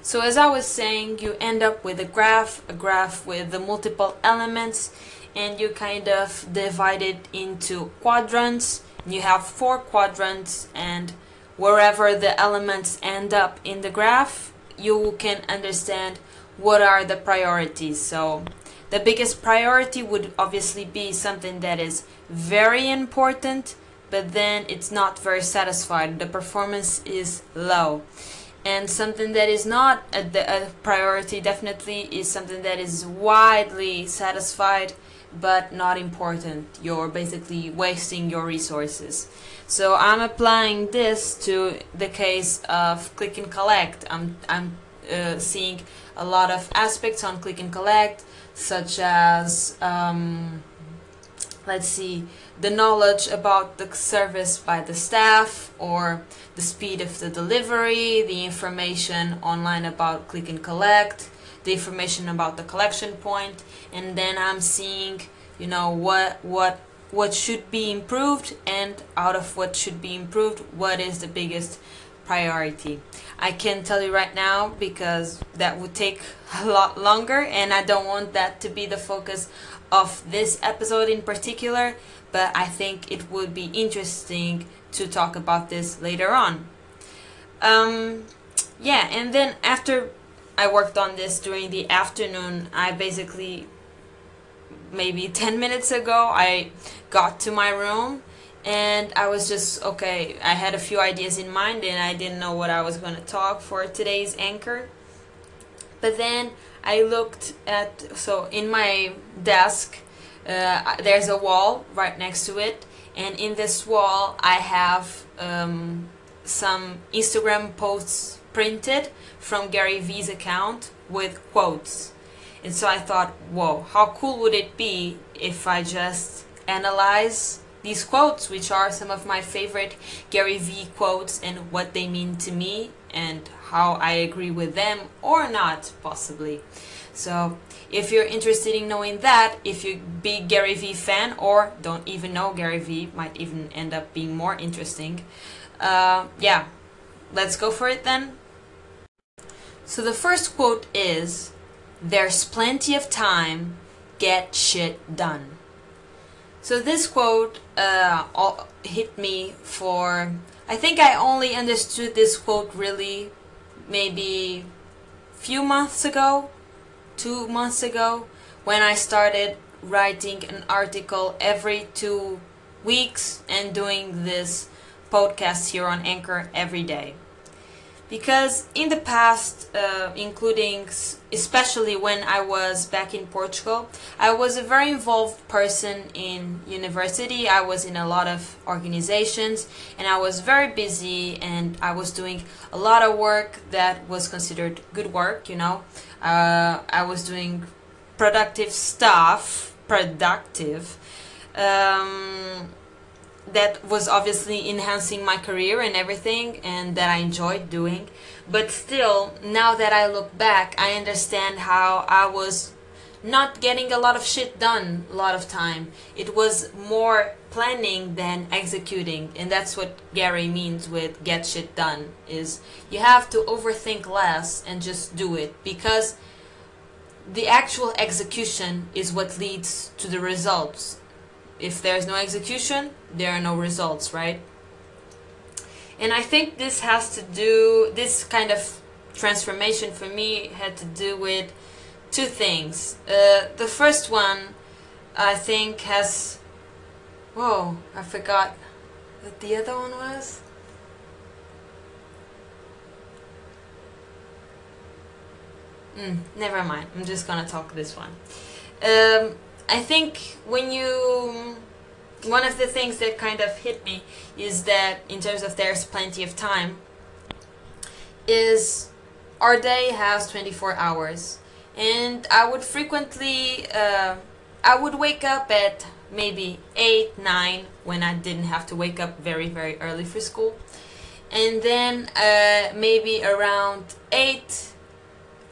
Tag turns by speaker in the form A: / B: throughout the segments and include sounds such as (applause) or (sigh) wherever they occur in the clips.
A: So as I was saying, you end up with a graph, a graph with the multiple elements, and you kind of divide it into quadrants. You have four quadrants, and wherever the elements end up in the graph, you can understand what are the priorities. So the biggest priority would obviously be something that is very important, but then it's not very satisfied. The performance is low. And something that is not a, a priority definitely is something that is widely satisfied but not important. You're basically wasting your resources. So I'm applying this to the case of click and collect. I'm, I'm uh, seeing a lot of aspects on click and collect, such as, um, let's see, the knowledge about the service by the staff or the speed of the delivery, the information online about click and collect, the information about the collection point, and then I'm seeing, you know, what what what should be improved and out of what should be improved, what is the biggest priority. I can tell you right now because that would take (laughs) a lot longer and I don't want that to be the focus of this episode in particular, but I think it would be interesting to talk about this later on. Um, yeah, and then after I worked on this during the afternoon, I basically maybe 10 minutes ago I got to my room and I was just okay. I had a few ideas in mind, and I didn't know what I was going to talk for today's anchor. But then I looked at so in my desk, uh, there's a wall right next to it, and in this wall I have um, some Instagram posts printed from Gary Vee's account with quotes. And so I thought, whoa, how cool would it be if I just analyze these quotes, which are some of my favorite Gary Vee quotes and what they mean to me and how I agree with them or not, possibly. So, if you're interested in knowing that, if you be Gary Vee fan or don't even know Gary Vee, might even end up being more interesting. Uh, yeah, let's go for it then. So the first quote is, "There's plenty of time. Get shit done." So this quote uh, hit me for. I think I only understood this quote really maybe few months ago, two months ago, when I started writing an article every two weeks and doing this podcast here on Anchor every day because in the past, uh, including especially when I was back in Portugal, I was a very involved person in university. I was in a lot of organizations and I was very busy and I was doing a lot of work that was considered good work, you know. Uh, I was doing productive stuff, productive. Um, that was obviously enhancing my career and everything and that I enjoyed doing. But still, now that I look back, I understand how I was not getting a lot of shit done a lot of time. It was more planning than executing. And that's what Gary means with get shit done is you have to overthink less and just do it because the actual execution is what leads to the results if there's no execution, there are no results, right? And I think this has to do, this kind of transformation for me had to do with two things. Uh, the first one, I think, has. Whoa, I forgot what the other one was. Mm, never mind. I'm just gonna talk this one. Um, I think when you one of the things that kind of hit me is that in terms of there's plenty of time is our day has 24 hours. And I would frequently uh, I would wake up at maybe 8 9 when I didn't have to wake up very very early for school. And then uh, maybe around 8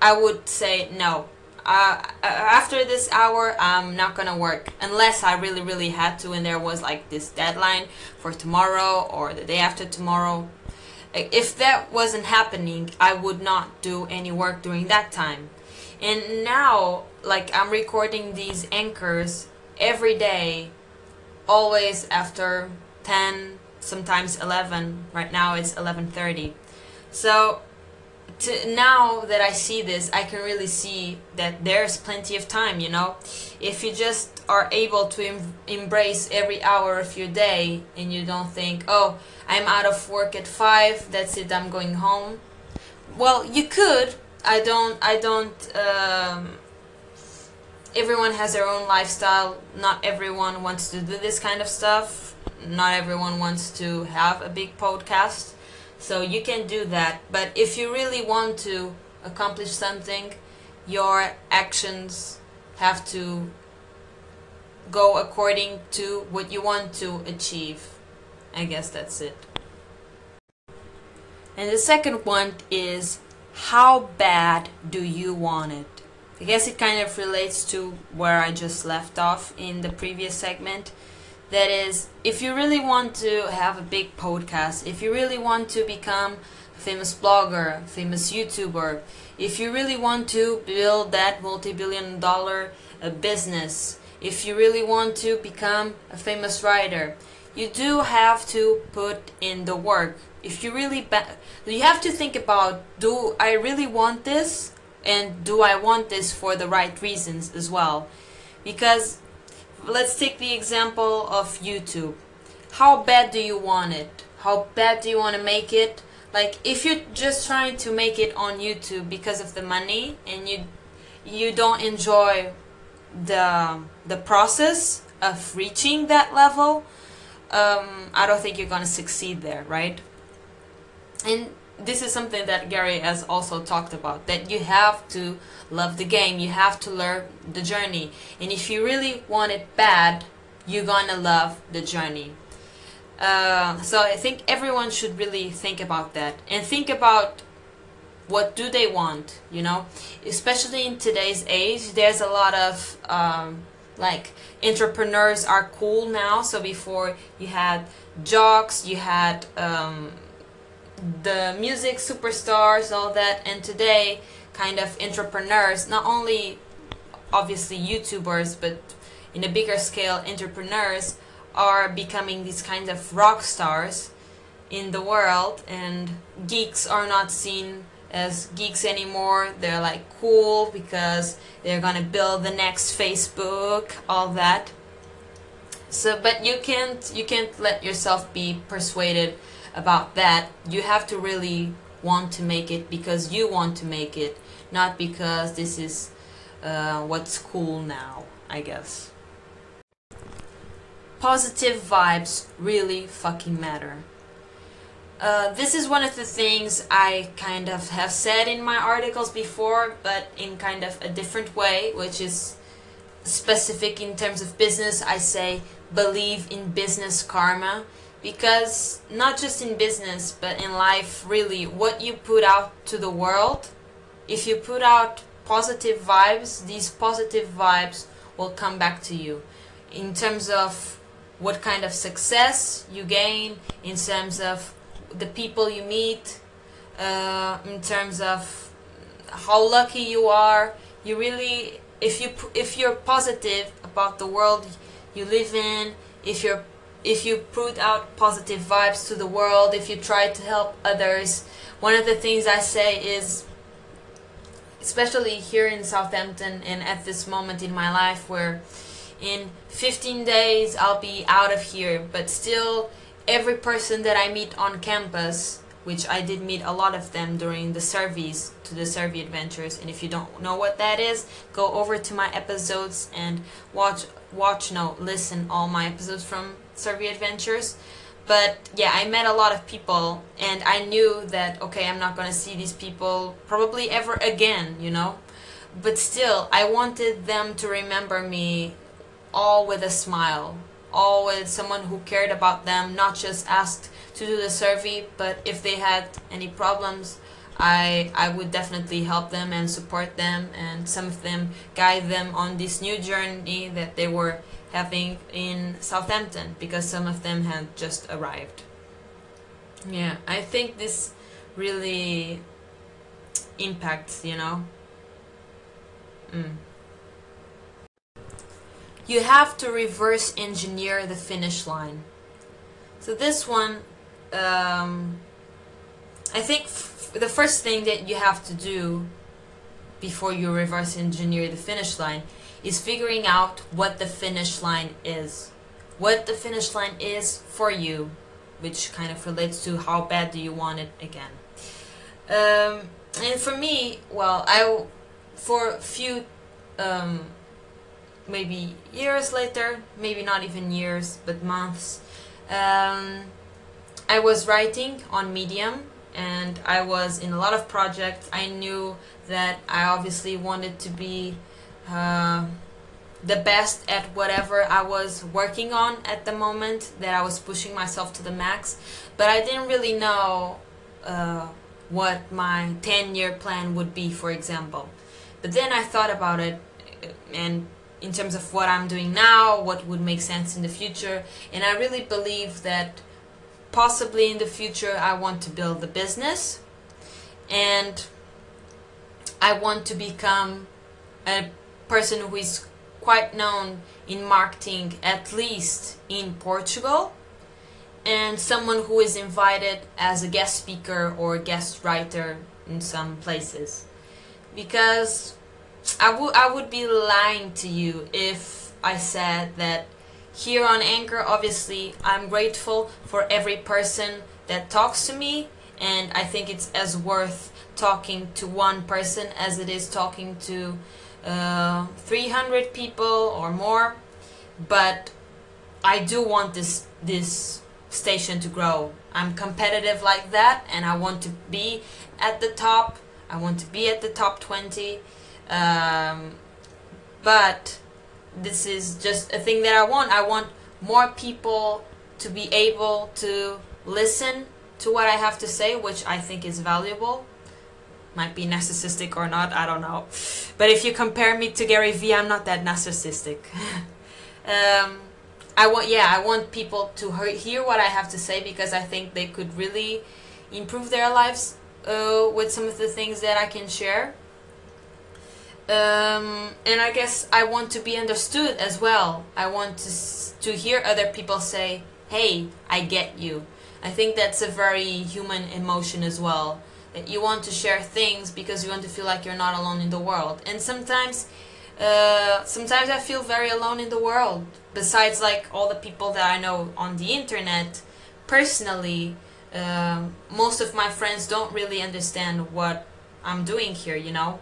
A: I would say no uh, after this hour i'm not gonna work unless i really really had to and there was like this deadline for tomorrow or the day after tomorrow if that wasn't happening, I would not do any work during that time. And now, like, I'm recording these anchors every day, always after 10, sometimes 11. Right now it's 11:30. So to, now that I see this, I can really see that there's plenty of time, you know. If you just are able to em- embrace every hour of your day and you don't think, oh, I'm out of work at five, that's it, I'm going home. Well, you could. I don't, I don't, um, everyone has their own lifestyle. Not everyone wants to do this kind of stuff. Not everyone wants to have a big podcast so you can do that. But if you really want to accomplish something, your actions have to go according to what you want to achieve. I guess that's it. And the second one is how bad do you want it? I guess it kind of relates to where I just left off in the previous segment. That is, if you really want to have a big podcast, if you really want to become a famous blogger, famous YouTuber, if you really want to build that multi-billion dollar uh, business, if you really want to become a famous writer, you do have to put in the work. If you really, you have to think about: Do I really want this, and do I want this for the right reasons as well? Because let's take the example of YouTube. How bad do you want it? How bad do you want to make it? Like if you're just trying to make it on YouTube because of the money and you you don't enjoy the the process of reaching that level, um, I don't think you're gonna succeed there, right? And this is something that Gary has also talked about that you have to love the game, you have to learn the journey. And if you really want it bad, you're gonna love the journey. Uh, so I think everyone should really think about that and think about what do they want, you know? Especially in today's age, there's a lot of um, like entrepreneurs are cool now. So before you had jocks, you had um, the music superstars, all that, and today, kind of entrepreneurs, not only obviously YouTubers, but in a bigger scale, entrepreneurs are becoming these kinds of rock stars in the world, and geeks are not seen as geeks anymore. They're like cool because they're gonna build the next Facebook, all that. So, but you can't you can't let yourself be persuaded about that, you have to really want to make it because you want to make it, not because this is uh, what's cool now, I guess. Positive vibes really fucking matter. Uh, this is one of the things I kind of have said in my articles before, but in kind of a different way, which is specific in terms of business. I say believe in business karma because not just in business but in life really what you put out to the world if you put out positive vibes these positive vibes will come back to you. In terms of what kind of success you gain in terms of the people you meet uh, in terms of how lucky you are you really if you if you're positive about the world you live in if you're if you put out positive vibes to the world, if you try to help others, one of the things I say is, especially here in Southampton and at this moment in my life where in 15 days I'll be out of here, but still every person that I meet on campus, which I did meet a lot of them during the surveys to the survey adventures, and if you don't know what that is, go over to my episodes and watch watch no listen all my episodes from survey adventures but yeah i met a lot of people and i knew that okay i'm not to see these people probably ever again you know? But still i wanted them to remember me all with a smile all with someone who cared about them not just asked to do the survey but if they had any problems I I would definitely help them and support them and some of them guide them on this new journey that they were having in Southampton because some of them had just arrived. Yeah, I think this really impacts, you know. Mm. You have to reverse engineer the finish line. So this one, um, I think the first thing that you have to do before you reverse engineer the finish line is figuring out what the finish line is. What the finish line is for you, which kind of relates to how bad do you want it again. Um, and for me, well, I for a few um, maybe years later, maybe not even years, but months, um, I was writing on Medium and I was in a lot of projects. I knew that I obviously wanted to be uh, the best at whatever I was working on at the moment, that I was pushing myself to the max, but I didn't really know uh, what my 10 year plan would be, for example. But then I thought about it and in terms of what I'm doing now, what would make sense in the future, and I really believe that possibly in the future I want to build a business and I want to become a person who is quite known in marketing at least in Portugal and someone who is invited as a guest speaker or guest writer in some places. Because I would I would be lying to you if I said that here on Anchor, obviously, I'm grateful for every person that talks to me, and I think it's as worth talking to one person as it is talking to uh, 300 people or more. But I do want this this station to grow. I'm competitive like that, and I want to be at the top. I want to be at the top 20. Um, but this is just a thing that I want. I want more people to be able to listen to what I have to say, which I think is valuable. Might be narcissistic or not, I don't know. But if you compare me to Gary Vee, I'm not that narcissistic. (laughs) um, I want, yeah, I want people to hear what I have to say because I think they could really improve their lives uh, with some of the things that I can share um, and I guess I want to be understood as well. I want to to hear other people say, "Hey, I get you." I think that's a very human emotion as well. You want to share things because you want to feel like you're not alone in the world. And sometimes, uh, sometimes I feel very alone in the world. Besides, like all the people that I know on the internet, personally, uh, most of my friends don't really understand what I'm doing here. You know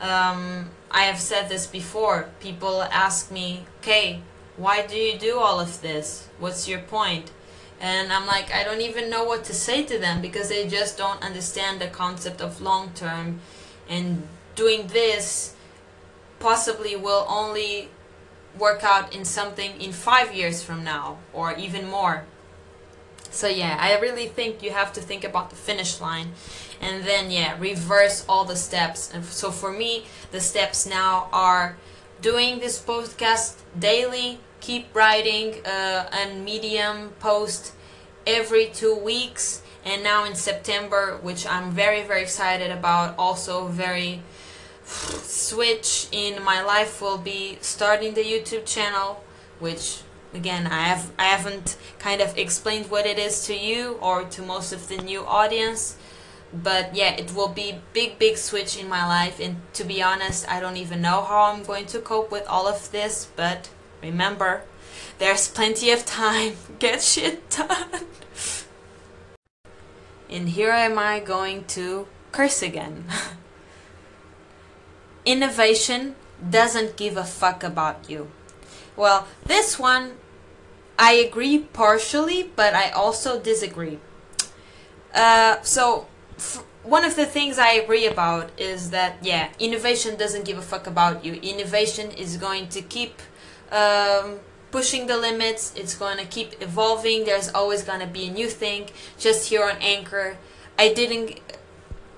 A: um, I have said this before. People ask me, okay, why do you do all of this? What's your point? And I'm like, I don't even know what to say to them because they just don't understand the concept of long term. And doing this possibly will only work out in something in five years from now or even more. So, yeah, I really think you have to think about the finish line and then yeah reverse all the steps and so for me the steps now are doing this podcast daily keep writing uh, a medium post every two weeks. And now in september which i'm very very excited about also very switch in my life will be starting the youtube channel which again i have i haven't kind of explained what it is to you or to most of the new audience. But yeah it will be big big switch in my life. And to be honest i don't even know how i'm going to cope with all of this but remember there's plenty of time. (laughs) Get shit done. And here am i going to curse again. (laughs) Innovation doesn't give a fuck about you. Well this one i agree partially but i also disagree. Uh, so one of the things I agree about is that yeah, innovation doesn't give a fuck about you. Innovation is going to keep um, pushing the limits. It's going to keep evolving. There's always going to be a new thing. Just here on Anchor, I didn't.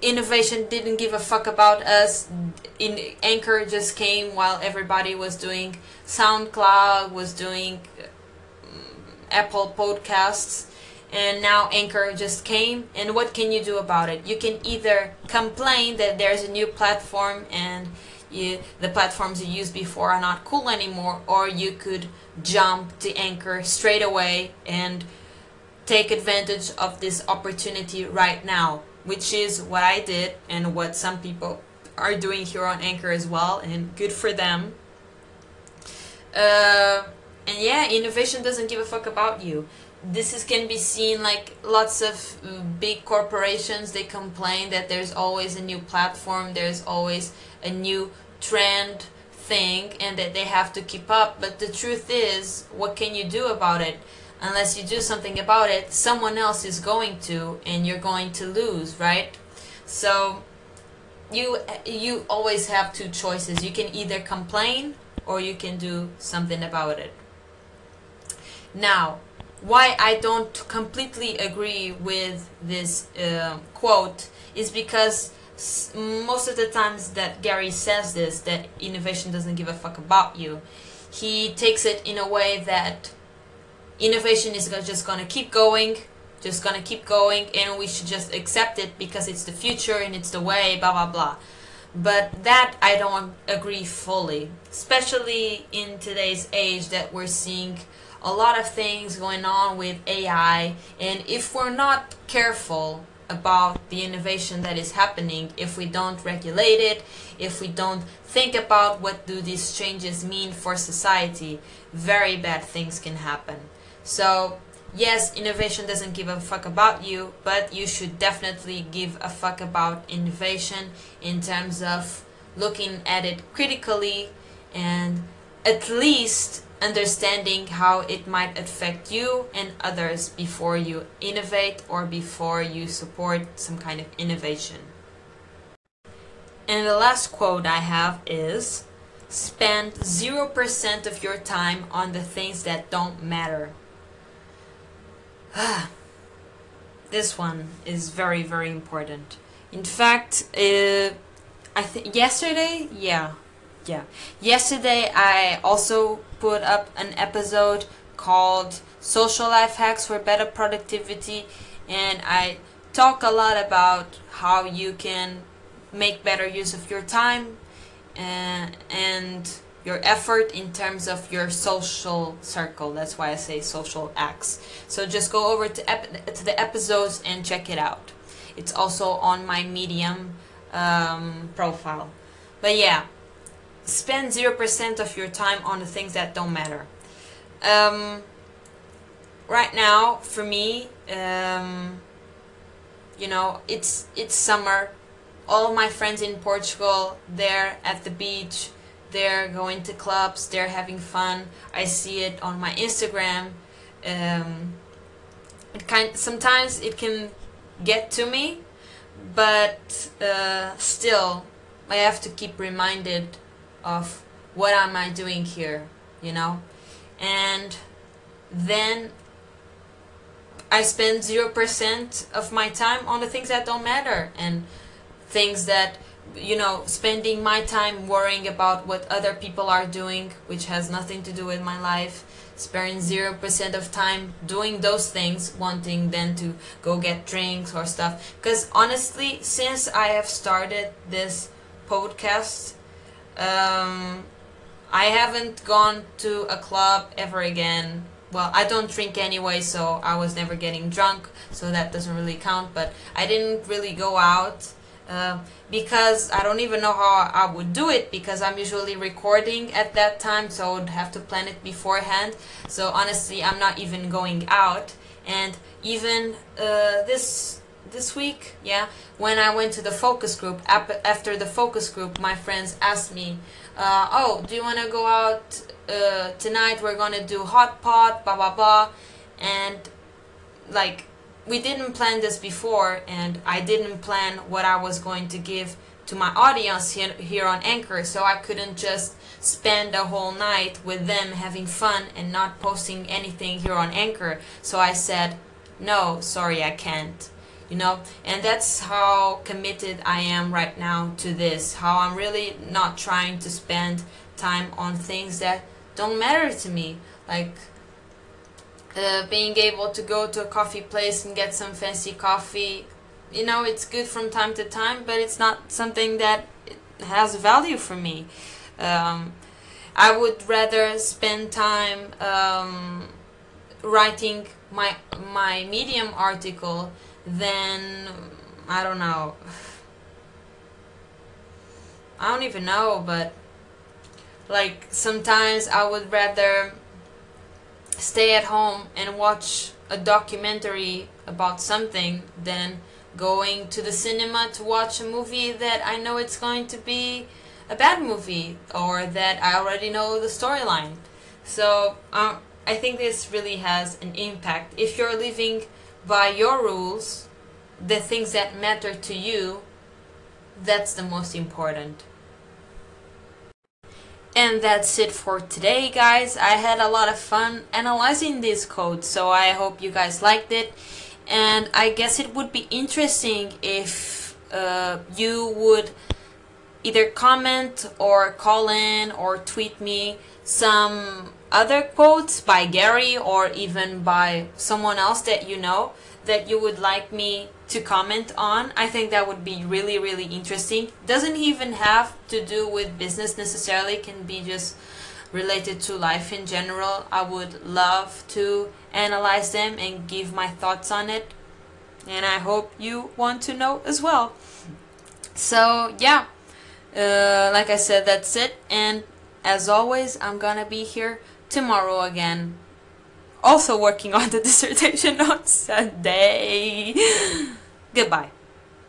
A: Innovation didn't give a fuck about us. In Anchor just came while everybody was doing SoundCloud, was doing um, Apple Podcasts and now Anchor just came. And what can you do about it? You can either complain that there's a new platform and you, the platforms you used before are not cool anymore, or you could jump to Anchor straight away and take advantage of this opportunity right now, which is what I did and what some people are doing here on Anchor as well, and good for them. Uh, and yeah, innovation doesn't give a fuck about you this is can be seen like lots of uh, big corporations they complain that there's always a new platform there's always a new trend thing and that they have to keep up but the truth is what can you do about it? Unless you do something about it someone else is going to and you're going to lose right? So you you always have two choices. You can either complain or you can do something about it. Now why I don't completely agree with this uh, quote is because most of the times that Gary says this, that innovation doesn't give a fuck about you, he takes it in a way that innovation is just gonna keep going, just gonna keep going, and we should just accept it because it's the future and it's the way, blah blah blah. But that I don't agree fully, especially in today's age that we're seeing a lot of things going on with AI, and if we're not careful about the innovation that is happening, if we don't regulate it, if we don't think about what do these changes mean for society, very bad things can happen. So yes, innovation doesn't give a fuck about you, but you should definitely give a fuck about innovation in terms of looking at it critically and at least understanding how it might affect you and others before you innovate or before you support some kind of innovation. And the last quote I have is spend 0% of your time on the things that don't matter. this one is very, very important. In fact, uh, I think yesterday, yeah, yeah. Yesterday, I also put up an episode called Social Life Hacks for Better Productivity, and I talk a lot about how you can make better use of your time and, uh, and your effort in terms of your social circle. That's why I say social acts. So just go over to, to the episodes and check it out. It's also on my Medium um, profile. But yeah, spend 0% of your time on the things that don't matter. Um, right now, for me, um, you know, it's it's summer. All my friends in Portugal, they're at the beach, they're going to clubs, they're having fun. I see it on my Instagram. Um, it kind sometimes it can get to me, but uh, still, I have to keep reminded of what am I doing here, you know? And then I spend 0% of my time on the things that don't matter and things that, you know, spending my time worrying about what other people are doing, which has nothing to do with my life. Spending 0% of time doing those things, wanting then to go get drinks or stuff. Because honestly, since I have started this podcast, um, I haven't gone to a club ever again. Well, I don't drink anyway, so I was never getting drunk, so that doesn't really count. But I didn't really go out uh, because I don't even know how I would do it because I'm usually recording at that time, so I would have to plan it beforehand. So honestly, I'm not even going out. And even uh, this this week, yeah, when I went to the focus group, after the focus group, my friends asked me, uh, oh, do you want to go out uh, tonight? We're to do hot pot, blah, blah, blah. And, like, we didn't plan this before, and I didn't plan what I was going to give to my audience here, here on Anchor, so I couldn't just spend a whole night with them having fun and not posting anything here on Anchor. So I said, no, sorry, I can't you know and that's how committed i am right now to this how i'm really not trying to spend time on things that don't matter to me like uh, being able to go to a coffee place and get some fancy coffee, you know, it's good from time to time, but it's not something that has value for me. Um, I would rather spend time um, writing my my Medium article than I don't know. I don't even know, but like sometimes I would rather stay at home and watch a documentary about something than going to the cinema to watch a movie that I know it's going to be a bad movie or that I already know the storyline. So um, I think this really has an impact. If you're living by your rules, the things that matter to you, that's the most important. And that's it for today, guys. I had a lot of fun analyzing this code, so I hope you guys liked it. And I guess it would be interesting if uh, you would either comment or call in or tweet me some other quotes by Gary or even by someone else that you know that you would like me to comment on. I think that would be really, really interesting. Doesn't even have to do with business necessarily, can be just related to life in general. I would love to analyze them and give my thoughts on it. And I hope you want to know as well. So, yeah, uh, like I said, that's it. And as always, I'm gonna be here tomorrow again also working on the (laughs) dissertation on Sunday. (laughs) Goodbye.